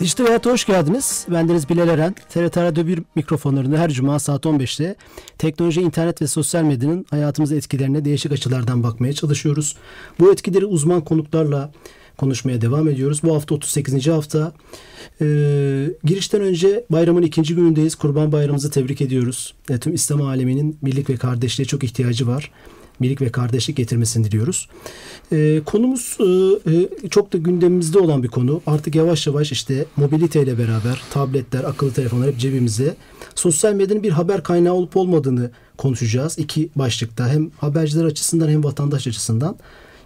Dijital Hayat'a hoş geldiniz. Bendeniz Bilal Eren. TRT Radyo 1 mikrofonlarında her cuma saat 15'te teknoloji, internet ve sosyal medyanın hayatımıza etkilerine değişik açılardan bakmaya çalışıyoruz. Bu etkileri uzman konuklarla konuşmaya devam ediyoruz. Bu hafta 38. hafta. Ee, girişten önce bayramın ikinci günündeyiz. Kurban Bayramımızı tebrik ediyoruz. E, tüm İslam aleminin birlik ve kardeşliğe çok ihtiyacı var birlik ve kardeşlik getirmesini diliyoruz. E, konumuz e, çok da gündemimizde olan bir konu. Artık yavaş yavaş işte mobiliteyle beraber tabletler, akıllı telefonlar hep cebimize. Sosyal medyanın bir haber kaynağı olup olmadığını konuşacağız. iki başlıkta hem haberciler açısından hem vatandaş açısından.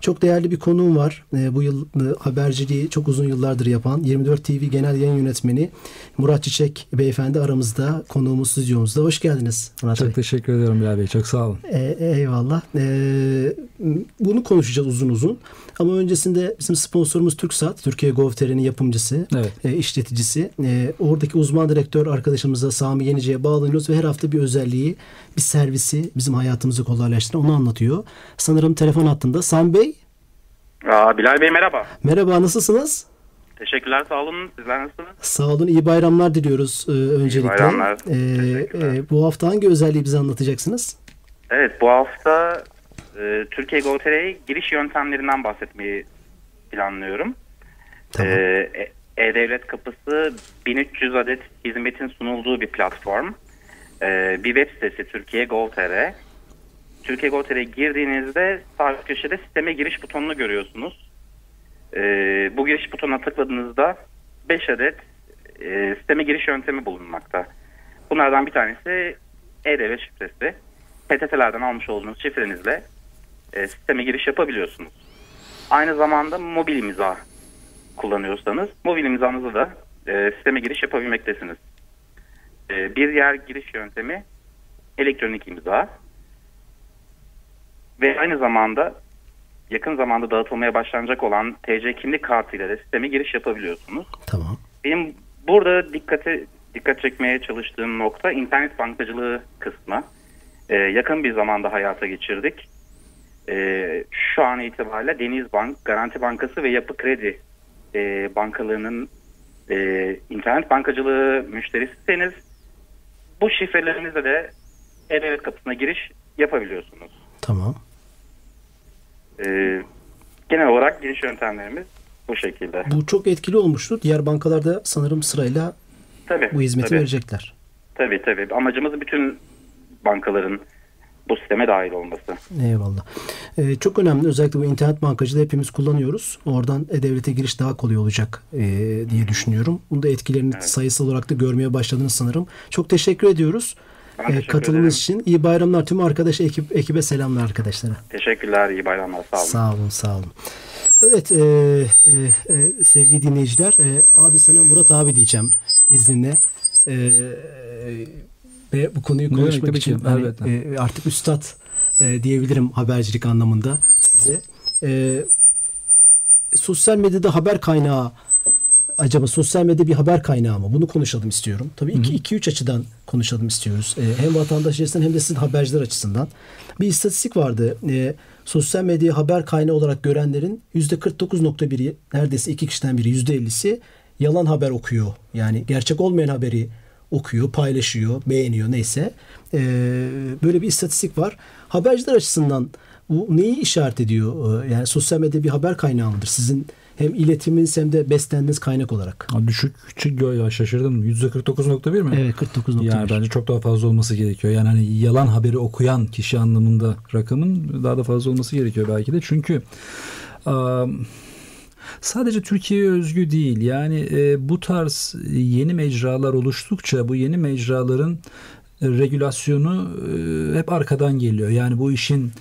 Çok değerli bir konuğum var. E, bu yıl e, haberciliği çok uzun yıllardır yapan 24 TV Genel Yayın Yönetmeni Murat Çiçek Beyefendi aramızda. Konuğumuz stüdyomuzda. Hoş geldiniz Murat çok Bey. teşekkür ediyorum Bilal Bey. Çok sağ olun. E, eyvallah. E, bunu konuşacağız uzun uzun. Ama öncesinde bizim sponsorumuz TürkSat, Türkiye Gov.tr'nin yapımcısı, evet. e, işleticisi. E, oradaki uzman direktör arkadaşımıza Sami Yenice'ye bağlanıyoruz ve her hafta bir özelliği, bir servisi bizim hayatımızı kolaylaştıran onu anlatıyor. Sanırım telefon hattında. Sami Bey. Aa, Bilal Bey merhaba. Merhaba nasılsınız? Teşekkürler sağ olun. Sizler nasılsınız? Sağ olun. İyi bayramlar diliyoruz e, öncelikle. İyi bayramlar. Ee, e, bu hafta hangi özelliği bize anlatacaksınız? Evet bu hafta e, Türkiye Go.tr'ye giriş yöntemlerinden bahsetmeyi planlıyorum. Tamam. E, E-Devlet Kapısı 1300 adet hizmetin sunulduğu bir platform. E, bir web sitesi Türkiye Go.tr. Türkiye Go.tr'ye girdiğinizde sağ köşede sisteme giriş butonunu görüyorsunuz. E, bu giriş butonuna tıkladığınızda 5 adet e, sisteme giriş yöntemi bulunmakta. Bunlardan bir tanesi E-Devlet şifresi. PTT'lerden almış olduğunuz şifrenizle e, sisteme giriş yapabiliyorsunuz. Aynı zamanda mobil imza kullanıyorsanız mobil imzanızı da e, sisteme giriş yapabilmektesiniz. E, bir diğer giriş yöntemi elektronik imza ve aynı zamanda yakın zamanda dağıtılmaya başlanacak olan TC kimlik kartıyla da sisteme giriş yapabiliyorsunuz. Tamam. Benim burada dikkate dikkat çekmeye çalıştığım nokta internet bankacılığı kısmı. Ee, yakın bir zamanda hayata geçirdik e, şu an itibariyle Denizbank, Garanti Bankası ve Yapı Kredi e, bankalarının e, internet bankacılığı müşterisiseniz bu şifrelerinizle de e-devlet kapısına giriş yapabiliyorsunuz. Tamam. E, genel olarak giriş yöntemlerimiz bu şekilde. Bu çok etkili olmuştu. Diğer bankalarda sanırım sırayla tabii, bu hizmeti tabii. verecekler. Tabii tabii. Amacımız bütün bankaların bu sisteme dahil olması. Eyvallah. Ee, çok önemli. Özellikle bu internet bankacılığı hepimiz kullanıyoruz. Oradan e-devlete giriş daha kolay olacak e, diye düşünüyorum. Bunda etkilerini evet. sayısal olarak da görmeye başladınız sanırım. Çok teşekkür ediyoruz. E, katılımınız için iyi bayramlar. Tüm arkadaş ekip ekibe selamlar arkadaşlara. Teşekkürler. iyi bayramlar. Sağ olun. Sağ olun. Sağ olun. Evet e, e, e, sevgili dinleyiciler e, abi sana Murat abi diyeceğim izninle. E, ve bu konuyu konuşmak için hani, e, artık üstad e, diyebilirim habercilik anlamında size. E, sosyal medyada haber kaynağı acaba sosyal medya bir haber kaynağı mı? Bunu konuşalım istiyorum. Tabii iki, iki üç açıdan konuşalım istiyoruz. E, hem vatandaş açısından hem de sizin haberciler açısından. Bir istatistik vardı. E, sosyal medya haber kaynağı olarak görenlerin yüzde 49.1'i neredeyse iki kişiden biri yüzde 50'si yalan haber okuyor. Yani gerçek olmayan haberi okuyor, paylaşıyor, beğeniyor neyse. E, böyle bir istatistik var. Haberciler açısından bu neyi işaret ediyor? Ee, yani sosyal medya bir haber kaynağı mıdır? Sizin hem iletiminiz hem de beslendiğiniz kaynak olarak. Düşük ya şaşırdım. %49.1 mi? Evet 49.1. Yani bence çok daha fazla olması gerekiyor. Yani hani yalan haberi okuyan kişi anlamında rakamın daha da fazla olması gerekiyor belki de. Çünkü sadece Türkiye'ye özgü değil. Yani e, bu tarz yeni mecralar oluştukça bu yeni mecraların regülasyonu e, hep arkadan geliyor. Yani bu işin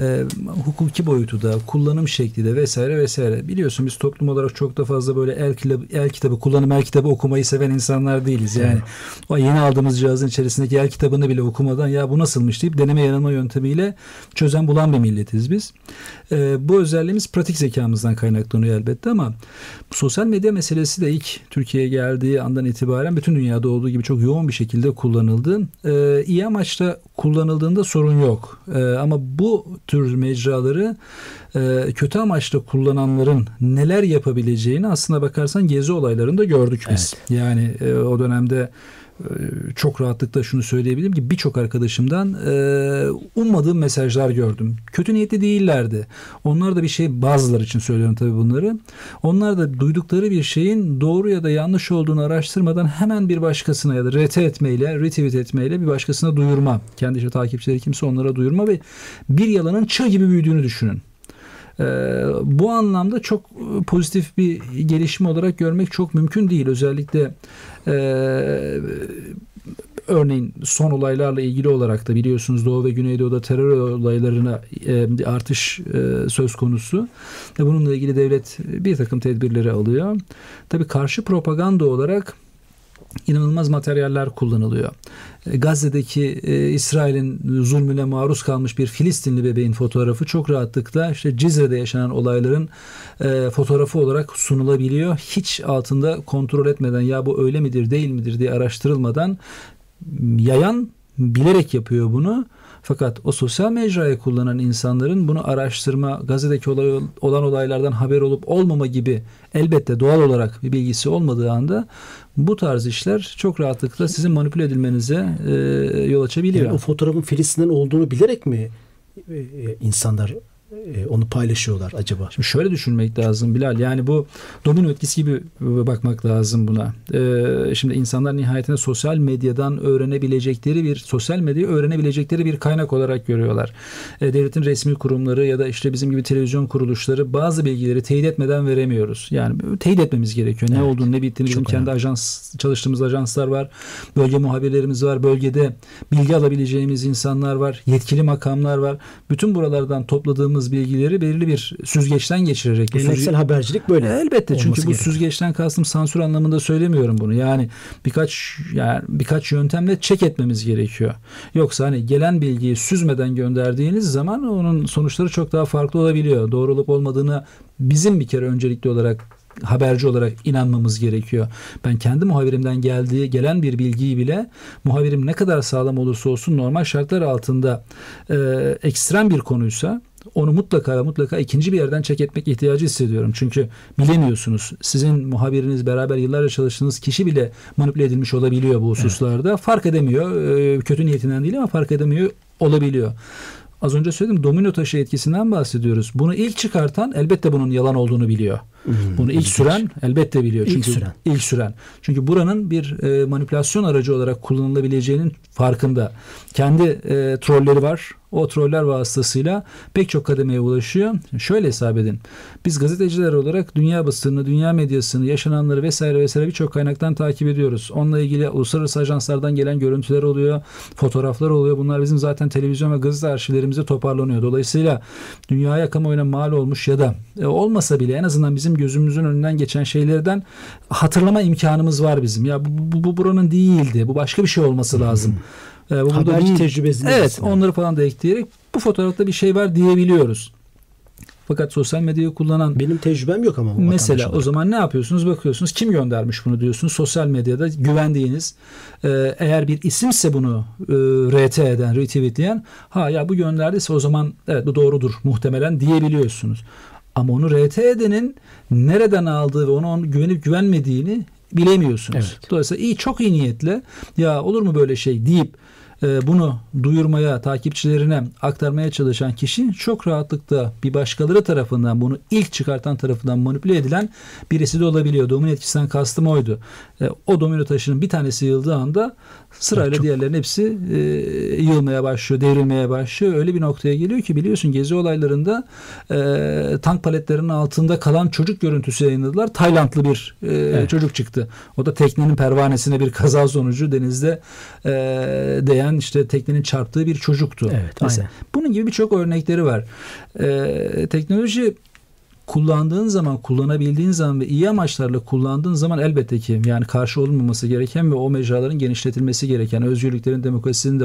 e, hukuki boyutu da, kullanım şekli de vesaire vesaire. Biliyorsun biz toplum olarak çok da fazla böyle el, kitabı, el kitabı, kullanım el kitabı okumayı seven insanlar değiliz. Yani o yeni aldığımız cihazın içerisindeki el kitabını bile okumadan ya bu nasılmış deyip deneme yanılma yöntemiyle çözen bulan bir milletiz biz. E, bu özelliğimiz pratik zekamızdan kaynaklanıyor elbette ama sosyal medya meselesi de ilk Türkiye'ye geldiği andan itibaren bütün dünyada olduğu gibi çok yoğun bir şekilde kullanıldı. E, iyi amaçla kullanıldığında sorun yok. E, ama bu tür mecraları e, kötü amaçla kullananların neler yapabileceğini aslına bakarsan gezi olaylarında gördük biz. Evet. Yani e, o dönemde çok rahatlıkla şunu söyleyebilirim ki birçok arkadaşımdan e, ummadığım mesajlar gördüm. Kötü niyetli değillerdi. Onlar da bir şey bazıları için söylüyorum tabii bunları. Onlar da duydukları bir şeyin doğru ya da yanlış olduğunu araştırmadan hemen bir başkasına ya da rete etmeyle, retweet etmeyle bir başkasına duyurma. Kendi işte takipçileri kimse onlara duyurma ve bir yalanın çığ gibi büyüdüğünü düşünün. Ee, bu anlamda çok e, pozitif bir gelişme olarak görmek çok mümkün değil. Özellikle e, örneğin son olaylarla ilgili olarak da biliyorsunuz Doğu ve Güneydoğu'da terör olaylarına e, artış e, söz konusu. Ve bununla ilgili devlet bir takım tedbirleri alıyor. Tabii karşı propaganda olarak inanılmaz materyaller kullanılıyor. E, Gazze'deki e, İsrail'in zulmüne maruz kalmış bir Filistinli bebeğin fotoğrafı çok rahatlıkla işte Cizre'de yaşanan olayların e, fotoğrafı olarak sunulabiliyor. Hiç altında kontrol etmeden ya bu öyle midir değil midir diye araştırılmadan yayan bilerek yapıyor bunu. Fakat o sosyal mecrayı kullanan insanların bunu araştırma, gazetedeki olay, olan olaylardan haber olup olmama gibi elbette doğal olarak bir bilgisi olmadığı anda bu tarz işler çok rahatlıkla sizin manipüle edilmenize e, yol açabiliyor. Yani o fotoğrafın Filistin'den olduğunu bilerek mi e, e insanlar e, onu paylaşıyorlar acaba? Şimdi şöyle düşünmek lazım Bilal. Yani bu domino etkisi gibi bakmak lazım buna. Ee, şimdi insanlar nihayetinde sosyal medyadan öğrenebilecekleri bir sosyal medyayı öğrenebilecekleri bir kaynak olarak görüyorlar. Ee, devletin resmi kurumları ya da işte bizim gibi televizyon kuruluşları bazı bilgileri teyit etmeden veremiyoruz. Yani teyit etmemiz gerekiyor. Ne evet. olduğunu ne bittiğini bizim kendi ajans çalıştığımız ajanslar var. Bölge muhabirlerimiz var. Bölgede bilgi alabileceğimiz insanlar var. Yetkili makamlar var. Bütün buralardan topladığımız aldığımız bilgileri belirli bir süzgeçten geçirerek. Geleneksel süzge... habercilik böyle. Elbette çünkü bu süzgeçten kastım sansür anlamında söylemiyorum bunu. Yani birkaç yani birkaç yöntemle çek etmemiz gerekiyor. Yoksa hani gelen bilgiyi süzmeden gönderdiğiniz zaman onun sonuçları çok daha farklı olabiliyor. Doğru olup olmadığını bizim bir kere öncelikli olarak haberci olarak inanmamız gerekiyor. Ben kendi muhabirimden geldiği gelen bir bilgiyi bile muhabirim ne kadar sağlam olursa olsun normal şartlar altında e, ekstrem bir konuysa onu mutlaka ve mutlaka ikinci bir yerden çek etmek ihtiyacı hissediyorum. Çünkü bilemiyorsunuz. Sizin muhabiriniz beraber yıllarca çalıştığınız kişi bile manipüle edilmiş olabiliyor bu hususlarda. Evet. Fark edemiyor. Ee, kötü niyetinden değil ama fark edemiyor olabiliyor. Az önce söyledim domino taşı etkisinden bahsediyoruz. Bunu ilk çıkartan elbette bunun yalan olduğunu biliyor. Hmm, Bunu ilk süren elbette biliyor. İlk Çünkü süren. ilk süren. Çünkü buranın bir e, manipülasyon aracı olarak kullanılabileceğinin farkında. Kendi e, trolleri var. O troller vasıtasıyla pek çok kademeye ulaşıyor. Şöyle hesap edin. Biz gazeteciler olarak dünya basını, dünya medyasını, yaşananları vesaire vesaire birçok kaynaktan takip ediyoruz. Onunla ilgili uluslararası ajanslardan gelen görüntüler oluyor, fotoğraflar oluyor. Bunlar bizim zaten televizyon ve gazete arşivlerimizde toparlanıyor. Dolayısıyla dünyaya kamuoyuna mal olmuş ya da e, olmasa bile en azından bizim gözümüzün önünden geçen şeylerden hatırlama imkanımız var bizim. Ya bu, bu, bu buranın değildi. Bu başka bir şey olması lazım. E, bu Haberci değil. tecrübesini. Evet onları falan da ekleyerek bu fotoğrafta bir şey var diyebiliyoruz. Fakat sosyal medyayı kullanan benim tecrübem yok ama mesela o zaman ne yapıyorsunuz bakıyorsunuz kim göndermiş bunu diyorsunuz sosyal medyada güvendiğiniz e, eğer bir isimse bunu e, RT eden retweetleyen ha ya bu gönderdiyse o zaman evet bu doğrudur muhtemelen diyebiliyorsunuz. Ama onu RT edenin nereden aldığı ve ona güvenip güvenmediğini bilemiyorsunuz. Evet. Dolayısıyla iyi çok iyi niyetle ya olur mu böyle şey deyip bunu duyurmaya, takipçilerine aktarmaya çalışan kişi çok rahatlıkla bir başkaları tarafından bunu ilk çıkartan tarafından manipüle edilen birisi de olabiliyor. Domino etkisinden kastım oydu. E, o domino taşının bir tanesi yıldığı anda sırayla çok... diğerlerin hepsi e, yığılmaya başlıyor, devrilmeye başlıyor. Öyle bir noktaya geliyor ki biliyorsun gezi olaylarında e, tank paletlerinin altında kalan çocuk görüntüsü yayınladılar. Taylandlı bir e, evet. çocuk çıktı. O da teknenin pervanesine bir kaza sonucu denizde değen bekleyen işte teknenin çarptığı bir çocuktu. Evet, Mesela. aynen. Bunun gibi birçok örnekleri var. Ee, teknoloji kullandığın zaman, kullanabildiğin zaman ve iyi amaçlarla kullandığın zaman elbette ki yani karşı olunmaması gereken ve o mecraların genişletilmesi gereken, özgürlüklerin, demokrasinin de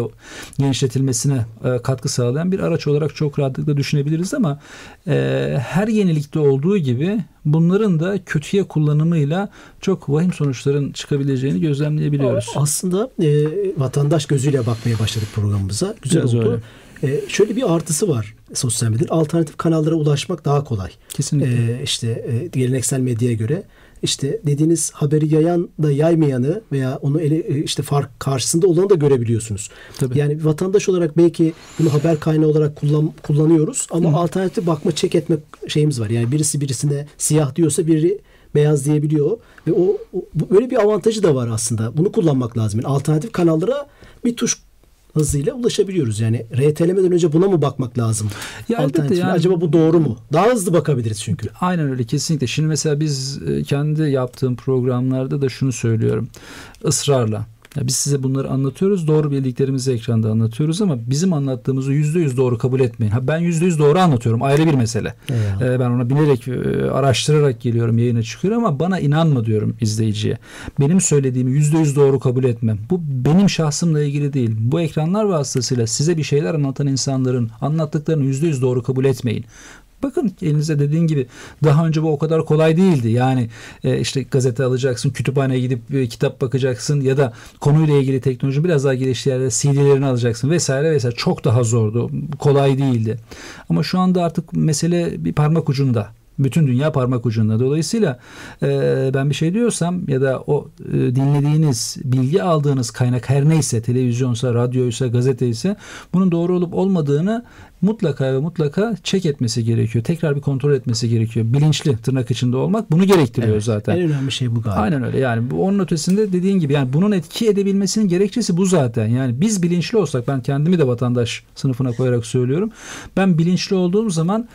genişletilmesine e, katkı sağlayan bir araç olarak çok rahatlıkla düşünebiliriz ama e, her yenilikte olduğu gibi bunların da kötüye kullanımıyla çok vahim sonuçların çıkabileceğini gözlemleyebiliyoruz. Aslında e, vatandaş gözüyle bakmaya başladık programımıza. Güzel Biraz oldu. E, şöyle bir artısı var sosyal medyanın. Alternatif kanallara ulaşmak daha kolay. Kesinlikle. E, işte e, geleneksel medyaya göre işte dediğiniz haberi yayan da yaymayanı veya onu ele, e, işte fark karşısında olanı da görebiliyorsunuz. Tabii. Yani vatandaş olarak belki bunu haber kaynağı olarak kullan, kullanıyoruz ama alternatif bakma çek etme şeyimiz var. Yani birisi birisine siyah diyorsa biri beyaz diyebiliyor ve o, o böyle bir avantajı da var aslında. Bunu kullanmak lazım. Yani alternatif kanallara bir tuş hızıyla ulaşabiliyoruz. Yani RT'lemeden önce buna mı bakmak lazım? Ya elbette Alternatifine. yani- Acaba bu doğru mu? Daha hızlı bakabiliriz çünkü. Aynen öyle kesinlikle. Şimdi mesela biz e, kendi yaptığım programlarda da şunu söylüyorum. ısrarla. Ya biz size bunları anlatıyoruz. Doğru bildiklerimizi ekranda anlatıyoruz ama bizim anlattığımızı yüzde yüz doğru kabul etmeyin. Ha, ben yüzde yüz doğru anlatıyorum. Ayrı bir mesele. Ee, ben ona bilerek e, araştırarak geliyorum yayına çıkıyorum ama bana inanma diyorum izleyiciye. Benim söylediğimi yüzde yüz doğru kabul etmem. Bu benim şahsımla ilgili değil. Bu ekranlar vasıtasıyla size bir şeyler anlatan insanların anlattıklarını yüzde yüz doğru kabul etmeyin. Bakın elinize dediğin gibi daha önce bu o kadar kolay değildi. Yani e, işte gazete alacaksın, kütüphaneye gidip e, kitap bakacaksın ya da konuyla ilgili teknoloji biraz daha geliştiği yerde CD'lerini alacaksın vesaire vesaire. Çok daha zordu. Kolay değildi. Ama şu anda artık mesele bir parmak ucunda. Bütün dünya parmak ucunda. Dolayısıyla e, ben bir şey diyorsam ya da o e, dinlediğiniz, bilgi aldığınız kaynak her neyse, televizyonsa, radyoysa, gazeteyse bunun doğru olup olmadığını mutlaka ve mutlaka çek etmesi gerekiyor. Tekrar bir kontrol etmesi gerekiyor. Bilinçli tırnak içinde olmak bunu gerektiriyor Evet, zaten. En önemli şey bu galiba. Aynen öyle. Yani bu onun ötesinde dediğin gibi yani bunun etki edebilmesinin gerekçesi bu zaten. Yani biz bilinçli olsak ben kendimi de vatandaş sınıfına koyarak söylüyorum. Ben bilinçli olduğum zaman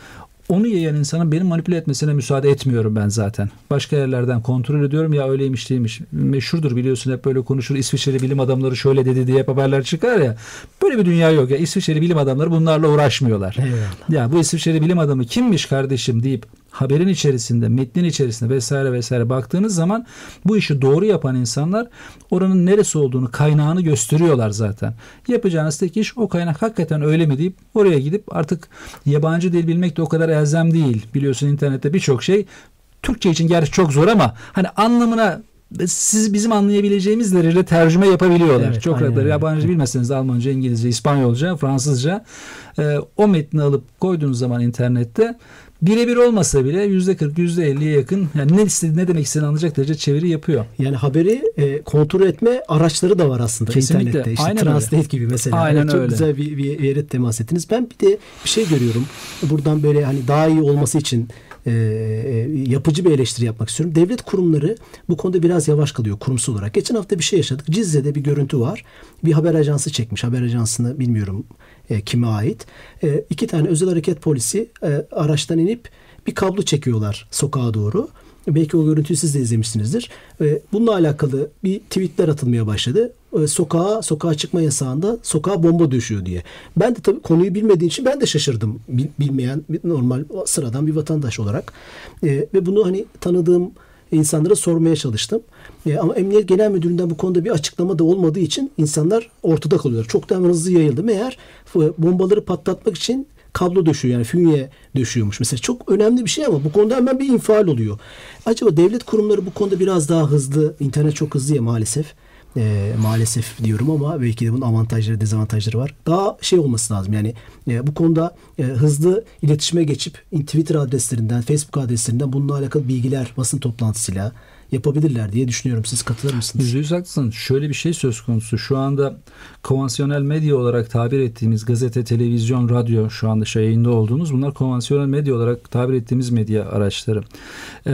onu yayan insanın beni manipüle etmesine müsaade etmiyorum ben zaten. Başka yerlerden kontrol ediyorum ya öyleymiş değilmiş. Meşhurdur biliyorsun hep böyle konuşur. İsviçreli bilim adamları şöyle dedi diye hep haberler çıkar ya. Böyle bir dünya yok ya. İsviçreli bilim adamları bunlarla uğraşmıyorlar. Eyvallah. Ya bu İsviçreli bilim adamı kimmiş kardeşim deyip haberin içerisinde, metnin içerisinde vesaire vesaire baktığınız zaman bu işi doğru yapan insanlar oranın neresi olduğunu, kaynağını gösteriyorlar zaten. Yapacağınız tek iş o kaynak hakikaten öyle mi deyip oraya gidip artık yabancı dil bilmek de o kadar elzem değil. Biliyorsun internette birçok şey Türkçe için gerçi çok zor ama hani anlamına siz bizim anlayabileceğimiz derecede tercüme yapabiliyorlar. Evet, çok öyle. Yabancı bilmezseniz de Almanca, İngilizce, İspanyolca, Fransızca e, o metni alıp koyduğunuz zaman internette birebir olmasa bile yüzde 40 yüzde 50'ye yakın yani ne istediği ne demek istediğini anlayacak derece çeviri yapıyor. Yani haberi e, kontrol etme araçları da var aslında Kesinlikle. internette. İşte Aynen Translate gibi mesela. Aynen Evet, çok öyle. güzel bir, bir yere temas ettiniz. Ben bir de bir şey görüyorum. Buradan böyle hani daha iyi olması için e, e, yapıcı bir eleştiri yapmak istiyorum. Devlet kurumları bu konuda biraz yavaş kalıyor kurumsal olarak. Geçen hafta bir şey yaşadık. Cizre'de bir görüntü var. Bir haber ajansı çekmiş. Haber ajansını bilmiyorum e, kime ait. E, iki tane özel hareket polisi e, araçtan inip bir kablo çekiyorlar sokağa doğru. Belki o görüntüyü siz de izlemişsinizdir. E, Bununla alakalı bir tweetler atılmaya başladı. E, Sokağa, sokağa çıkma yasağında sokağa bomba düşüyor diye. Ben de tabii konuyu bilmediğim için ben de şaşırdım. Bil- Bilmeyen normal sıradan bir vatandaş olarak. E, Ve bunu hani tanıdığım insanlara sormaya çalıştım. E, ama Emniyet Genel Müdürlüğü'nden bu konuda bir açıklama da olmadığı için insanlar ortada kalıyorlar. Çok da hızlı yayıldı. Meğer e, bombaları patlatmak için kablo döşüyor yani fünye döşüyormuş. Mesela çok önemli bir şey ama bu konuda hemen bir infial oluyor. Acaba devlet kurumları bu konuda biraz daha hızlı, internet çok hızlı ya maalesef. E, maalesef diyorum ama belki de bunun avantajları dezavantajları var. Daha şey olması lazım yani e, bu konuda e, hızlı iletişime geçip Twitter adreslerinden, Facebook adreslerinden bununla alakalı bilgiler basın toplantısıyla yapabilirler diye düşünüyorum. Siz katılır mısınız? Yüzde yüz haklısın. Şöyle bir şey söz konusu. Şu anda konvansiyonel medya olarak tabir ettiğimiz gazete, televizyon, radyo şu anda şey yayında olduğumuz bunlar konvansiyonel medya olarak tabir ettiğimiz medya araçları. Ee,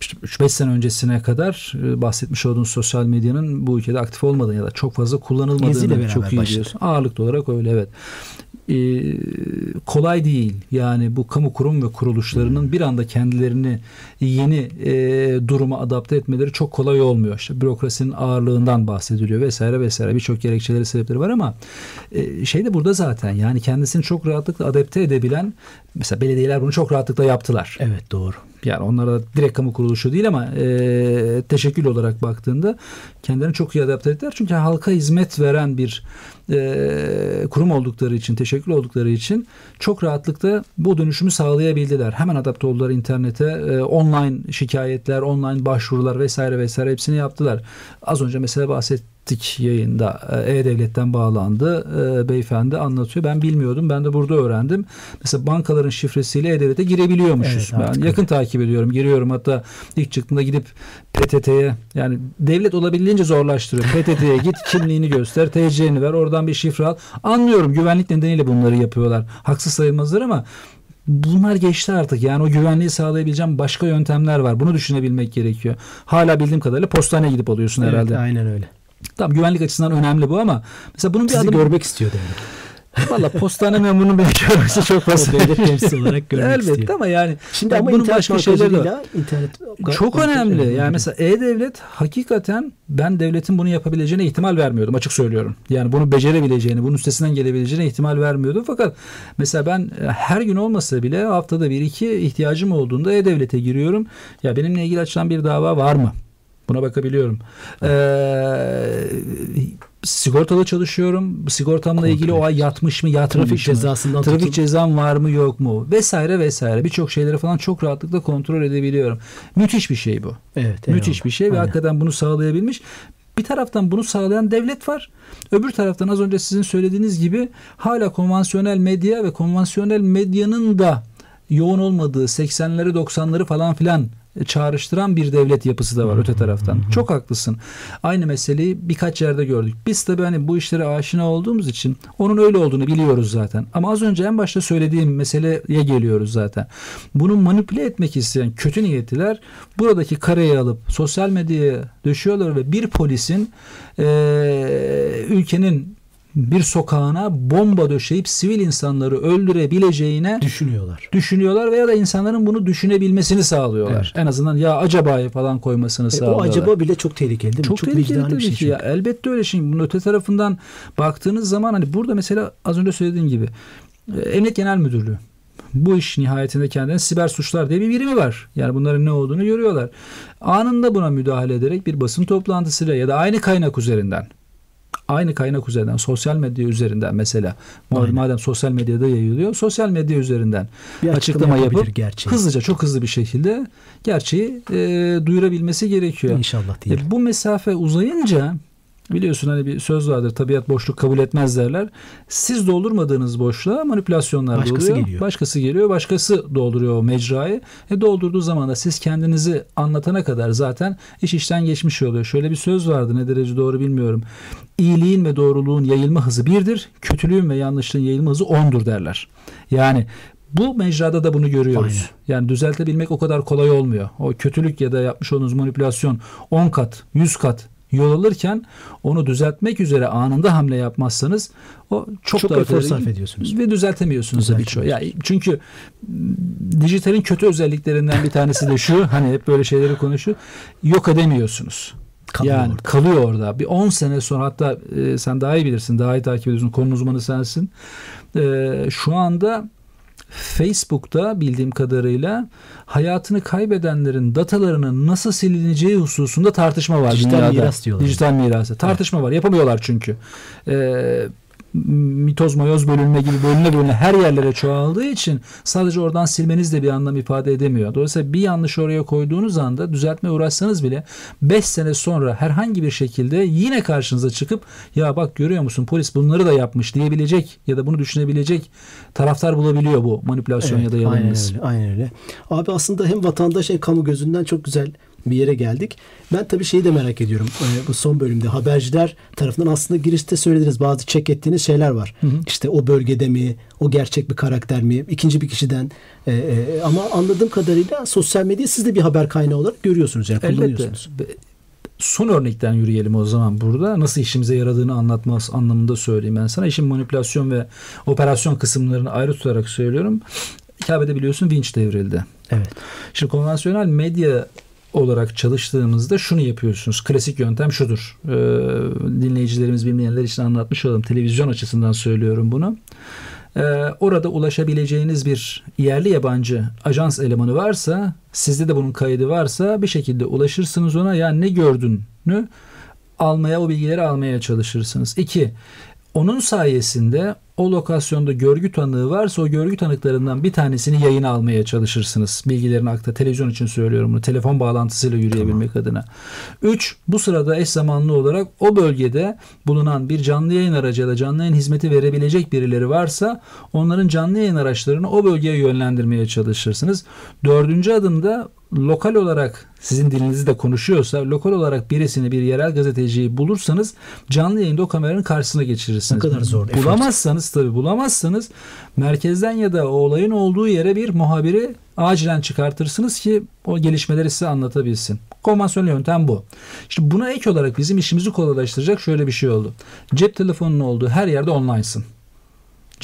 işte 3-5 sene öncesine kadar e, bahsetmiş olduğunuz sosyal medyanın bu ülkede aktif olmadığını ya da çok fazla kullanılmadığını çok iyi biliyorsun. Ağırlıklı olarak öyle evet. E, kolay değil. Yani bu kamu kurum ve kuruluşlarının bir anda kendilerini yeni e, duruma adapte etmeleri çok kolay olmuyor. İşte bürokrasinin ağırlığından bahsediliyor vesaire vesaire birçok gerekçeleri sebepleri var ama e, şey de burada zaten yani kendisini çok rahatlıkla adapte edebilen mesela belediyeler bunu çok rahatlıkla yaptılar. Evet doğru. Yani onlara direkt kamu kuruluşu değil ama e, teşekkül olarak baktığında kendilerini çok iyi adapte ettiler. Çünkü halka hizmet veren bir e, kurum oldukları için, teşekkül oldukları için çok rahatlıkla bu dönüşümü sağlayabildiler. Hemen adapte oldular internete. E, online şikayetler, online başvurular vesaire vesaire hepsini yaptılar. Az önce mesela bahsettiğim ettik yayında. E, E-Devlet'ten bağlandı. E, beyefendi anlatıyor. Ben bilmiyordum. Ben de burada öğrendim. Mesela bankaların şifresiyle E-Devlet'e girebiliyormuşuz. Evet, ben yakın takip ediyorum. Giriyorum. Hatta ilk çıktığında gidip PTT'ye yani devlet olabildiğince zorlaştırıyor. PTT'ye git kimliğini göster, TC'ni ver, oradan bir şifre al. Anlıyorum güvenlik nedeniyle bunları yapıyorlar. Haksız sayılmazlar ama Bunlar geçti artık. Yani o güvenliği sağlayabileceğim başka yöntemler var. Bunu düşünebilmek gerekiyor. Hala bildiğim kadarıyla postaneye gidip alıyorsun evet, herhalde. Aynen öyle. Tamam güvenlik açısından önemli bu ama mesela bunun bir Sizi adım... görmek istiyor devlet. Valla postane memurunun beni görmesi çok basit. devlet temsilcisi olarak görmek Elbette istiyor. ama yani Şimdi ama bunun başka şeyleri de var. internet Çok önemli. Yani mesela e-devlet hakikaten ben devletin bunu yapabileceğine ihtimal vermiyordum açık söylüyorum. Yani bunu becerebileceğini, bunun üstesinden gelebileceğine ihtimal vermiyordum. Fakat mesela ben e, her gün olmasa bile haftada bir iki ihtiyacım olduğunda e-devlete giriyorum. Ya benimle ilgili açılan bir dava var mı? Buna bakabiliyorum. Ee, sigortalı çalışıyorum. Sigortamla Kontrol ilgili o ay yatmış mı, yatmamış Trafik mı? cezasından Trafik tutun. cezam var mı, yok mu? Vesaire vesaire. Birçok şeyleri falan çok rahatlıkla kontrol edebiliyorum. Müthiş bir şey bu. Evet. Müthiş eyvallah. bir şey ve Aynen. hakikaten bunu sağlayabilmiş. Bir taraftan bunu sağlayan devlet var. Öbür taraftan az önce sizin söylediğiniz gibi hala konvansiyonel medya ve konvansiyonel medyanın da yoğun olmadığı 80'leri 90'ları falan filan çağrıştıran bir devlet yapısı da var öte taraftan. Çok haklısın. Aynı meseleyi birkaç yerde gördük. Biz tabii hani bu işlere aşina olduğumuz için onun öyle olduğunu biliyoruz zaten. Ama az önce en başta söylediğim meseleye geliyoruz zaten. Bunu manipüle etmek isteyen kötü niyetliler buradaki kareyi alıp sosyal medyaya döşüyorlar ve bir polisin eee, ülkenin bir sokağına bomba döşeyip sivil insanları öldürebileceğine düşünüyorlar. düşünüyorlar veya da insanların bunu düşünebilmesini sağlıyorlar. En azından ya acaba'yı falan koymasını E, o sağlıyorlar. acaba bile çok tehlikeli değil mi? çok, tehlikeli tabii bir şey ki ya. Elbette öyle şimdi. Bunun öte tarafından baktığınız zaman hani burada mesela az önce söylediğim gibi e, Emniyet Genel Müdürlüğü bu iş nihayetinde kendine siber suçlar diye bir birimi var. Yani bunların ne olduğunu görüyorlar. Anında buna müdahale ederek bir basın toplantısıyla ya da aynı kaynak üzerinden aynı kaynak üzerinden sosyal medya üzerinden mesela Aynen. madem sosyal medyada yayılıyor sosyal medya üzerinden Bir açıklama açıklama yapıp gerçeği. hızlıca çok hızlı bir şekilde gerçeği e, duyurabilmesi gerekiyor. İnşallah değil. E, bu mesafe uzayınca biliyorsun hani bir söz vardır tabiat boşluk kabul etmez derler. Siz doldurmadığınız boşluğa manipülasyonlar Başkası doluyor. geliyor. Başkası geliyor. Başkası dolduruyor o mecrayı. E, doldurduğu zaman da siz kendinizi anlatana kadar zaten iş işten geçmiş oluyor. Şöyle bir söz vardı ne derece doğru bilmiyorum. İyiliğin ve doğruluğun yayılma hızı birdir. Kötülüğün ve yanlışlığın yayılma hızı ondur derler. Yani bu mecrada da bunu görüyoruz. Yani düzeltebilmek o kadar kolay olmuyor. O kötülük ya da yapmış olduğunuz manipülasyon 10 kat, 100 kat yol alırken onu düzeltmek üzere anında hamle yapmazsanız o çok, Çok daha efor sarf ediyorsunuz. ve düzeltemiyorsunuz da birçoğu. Yani çünkü dijitalin kötü özelliklerinden bir tanesi de şu hani hep böyle şeyleri konuşuyor. Yok edemiyorsunuz. Kalıyor yani orada. kalıyor orada. Bir 10 sene sonra hatta e, sen daha iyi bilirsin, daha iyi takip ediyorsun. Konu uzmanı sensin. E, şu anda Facebook'ta bildiğim kadarıyla hayatını kaybedenlerin datalarının nasıl silineceği hususunda tartışma var Dijital dünyada. miras diyorlar. Dijital mirası. Tartışma var. Yapamıyorlar çünkü. Ee, mitoz mayoz bölünme gibi bölüne bölüne her yerlere çoğaldığı için sadece oradan silmeniz de bir anlam ifade edemiyor. Dolayısıyla bir yanlış oraya koyduğunuz anda düzeltmeye uğraşsanız bile 5 sene sonra herhangi bir şekilde yine karşınıza çıkıp ya bak görüyor musun polis bunları da yapmış diyebilecek ya da bunu düşünebilecek taraftar bulabiliyor bu manipülasyon ya da aynen yalanınız. öyle, aynen öyle. Abi aslında hem vatandaş hem kamu gözünden çok güzel bir yere geldik. Ben tabii şeyi de merak ediyorum. Ee, bu son bölümde haberciler tarafından aslında girişte söylediniz bazı check ettiğiniz şeyler var. İşte o bölgede mi, o gerçek bir karakter mi, ikinci bir kişiden. Ee, e, ama anladığım kadarıyla sosyal medyayı siz de bir haber kaynağı olarak görüyorsunuz yani Elbette. kullanıyorsunuz. Son örnekten yürüyelim o zaman burada. Nasıl işimize yaradığını anlatmaz anlamında söyleyeyim ben sana. İşin manipülasyon ve operasyon kısımlarını ayrı tutarak söylüyorum. Kabe'de biliyorsun vinç devrildi. Evet. Şimdi konvansiyonel medya olarak çalıştığımızda şunu yapıyorsunuz. Klasik yöntem şudur. Ee, dinleyicilerimiz bilmeyenler için anlatmış olalım. Televizyon açısından söylüyorum bunu. Ee, orada ulaşabileceğiniz bir yerli yabancı ajans elemanı varsa, sizde de bunun kaydı varsa bir şekilde ulaşırsınız ona. Yani ne gördüğünü almaya, o bilgileri almaya çalışırsınız. İki, onun sayesinde o lokasyonda görgü tanığı varsa o görgü tanıklarından bir tanesini yayına almaya çalışırsınız. Bilgilerini aktar. Televizyon için söylüyorum bunu. Telefon bağlantısıyla yürüyebilmek tamam. adına. Üç, bu sırada eş zamanlı olarak o bölgede bulunan bir canlı yayın aracı ya da canlı yayın hizmeti verebilecek birileri varsa onların canlı yayın araçlarını o bölgeye yönlendirmeye çalışırsınız. Dördüncü adımda lokal olarak sizin dilinizde konuşuyorsa lokal olarak birisini bir yerel gazeteciyi bulursanız canlı yayında o kameranın karşısına geçirirsiniz. Ne kadar zor. Bulamazsanız tabi bulamazsanız merkezden ya da o olayın olduğu yere bir muhabiri acilen çıkartırsınız ki o gelişmeleri size anlatabilsin. Konvansiyonel yöntem bu. İşte buna ek olarak bizim işimizi kolaylaştıracak şöyle bir şey oldu. Cep telefonunun olduğu her yerde online'sın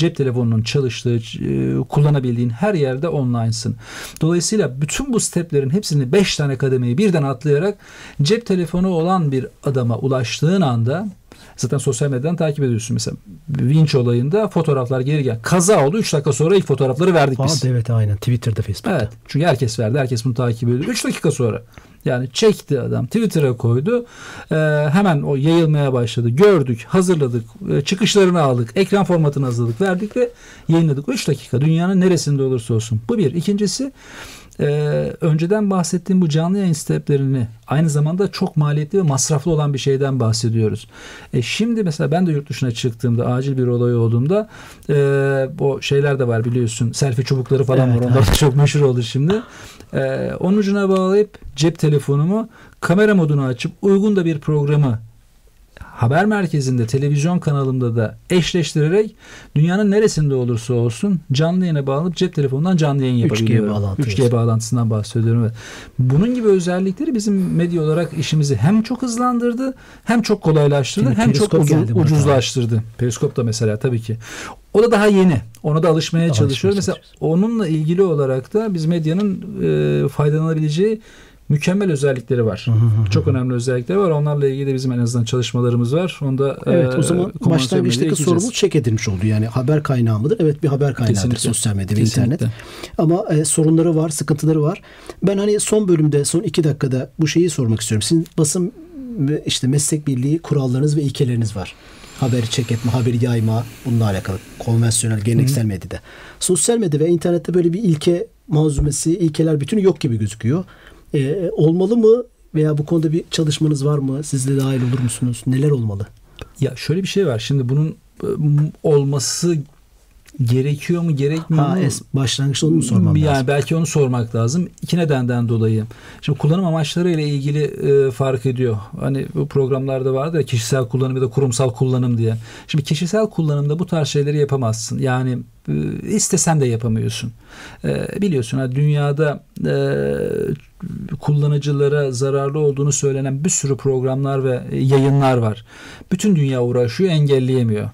cep telefonunun çalıştığı, e, kullanabildiğin her yerde online'sın. Dolayısıyla bütün bu steplerin hepsini 5 tane kademeyi birden atlayarak cep telefonu olan bir adama ulaştığın anda Zaten sosyal medyadan takip ediyorsun. Mesela Vinç olayında fotoğraflar geri gel. Kaza oldu. 3 dakika sonra ilk fotoğrafları verdik Aa, biz. Evet aynen. Twitter'da, Facebook'ta. Evet. Çünkü herkes verdi. Herkes bunu takip ediyor. 3 dakika sonra. Yani çekti adam Twitter'a koydu. Ee, hemen o yayılmaya başladı. Gördük, hazırladık, e, çıkışlarını aldık, ekran formatını hazırladık, verdik ve yayınladık. 3 dakika dünyanın neresinde olursa olsun. Bu bir. İkincisi e, önceden bahsettiğim bu canlı yayın steplerini aynı zamanda çok maliyetli ve masraflı olan bir şeyden bahsediyoruz. E, şimdi mesela ben de yurt dışına çıktığımda acil bir olay olduğumda e, o şeyler de var biliyorsun selfie çubukları falan evet, var onlar evet. çok meşhur oldu şimdi. E, onun ucuna bağlayıp cep telefonumu kamera modunu açıp uygun da bir programı haber merkezinde, televizyon kanalında da eşleştirerek dünyanın neresinde olursa olsun canlı yayına bağlanıp cep telefonundan canlı yayın yapabiliyorum. 3G, bağlantı 3G bağlantısından bahsediyorum. Bunun gibi özellikleri bizim medya olarak işimizi hem çok hızlandırdı, hem çok kolaylaştırdı, Şimdi hem çok ucuz, ucuzlaştırdı. Periskop da mesela tabii ki. O da daha yeni. Ona da alışmaya çalışıyoruz. Mesela onunla ilgili olarak da biz medyanın e, faydalanabileceği mükemmel özellikleri var. Çok önemli özellikleri var. Onlarla ilgili de bizim en azından çalışmalarımız var. Onda Evet, o zaman başlangıçtaki sorumuz çek edilmiş oldu. Yani haber kaynağı mıdır? Evet, bir haber kaynağıdır Kesinlikle. sosyal medya ve internet. Ama e, sorunları var, sıkıntıları var. Ben hani son bölümde, son iki dakikada bu şeyi sormak istiyorum. Sizin basın işte meslek birliği kurallarınız ve ilkeleriniz var. Haberi çek etme, haberi yayma bununla alakalı. Konvansiyonel, geleneksel medyada. Sosyal medya ve internette böyle bir ilke malzumesi, ilkeler bütünü yok gibi gözüküyor. E, olmalı mı veya bu konuda bir çalışmanız var mı? Siz de dahil olur musunuz? Neler olmalı? Ya şöyle bir şey var. Şimdi bunun e, olması gerekiyor mu gerekmiyor ha, mu? Es, başlangıçta onu mu sormam yani lazım? Belki onu sormak lazım. İki nedenden dolayı. Şimdi kullanım amaçları ile ilgili e, fark ediyor. Hani bu programlarda vardı ya kişisel kullanım ya da kurumsal kullanım diye. Şimdi kişisel kullanımda bu tarz şeyleri yapamazsın. Yani e, istesen de yapamıyorsun. E, biliyorsun ha, dünyada e, kullanıcılara zararlı olduğunu söylenen bir sürü programlar ve yayınlar var. Bütün dünya uğraşıyor engelleyemiyor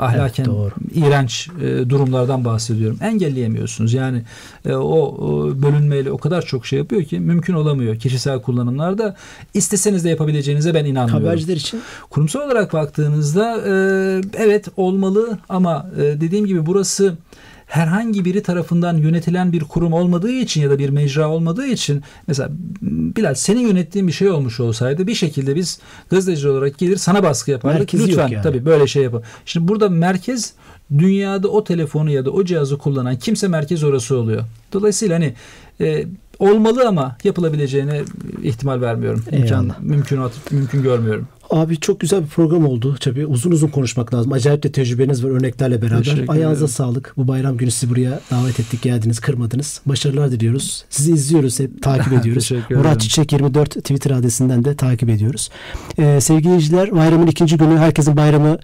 ahlaken evet, doğru. iğrenç e, durumlardan bahsediyorum. Engelleyemiyorsunuz. Yani e, o, o bölünmeyle o kadar çok şey yapıyor ki mümkün olamıyor kişisel kullanımlarda. isteseniz de yapabileceğinize ben inanmıyorum. Haberciler için? Kurumsal olarak baktığınızda e, evet olmalı ama e, dediğim gibi burası herhangi biri tarafından yönetilen bir kurum olmadığı için ya da bir mecra olmadığı için mesela Bilal senin yönettiğin bir şey olmuş olsaydı bir şekilde biz gazeteci olarak gelir sana baskı yapardık. Merkezi Lütfen yani. tabii böyle şey yapın. Şimdi burada merkez dünyada o telefonu ya da o cihazı kullanan kimse merkez orası oluyor. Dolayısıyla hani e, olmalı ama yapılabileceğine ihtimal vermiyorum. İmkan, mümkün, mümkün görmüyorum. Abi çok güzel bir program oldu. Tabii uzun uzun konuşmak lazım. Acayip de tecrübeniz var örneklerle beraber. Ayağınıza sağlık. Bu bayram günü sizi buraya davet ettik, geldiniz, kırmadınız. Başarılar diliyoruz. Sizi izliyoruz, hep takip ediyoruz. Murat Çiçek 24 Twitter adresinden de takip ediyoruz. Ee, sevgili izleyiciler, bayramın ikinci günü herkesin bayramını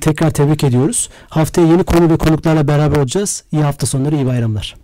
tekrar tebrik ediyoruz. Haftaya yeni konu ve konuklarla beraber olacağız. İyi hafta sonları, iyi bayramlar.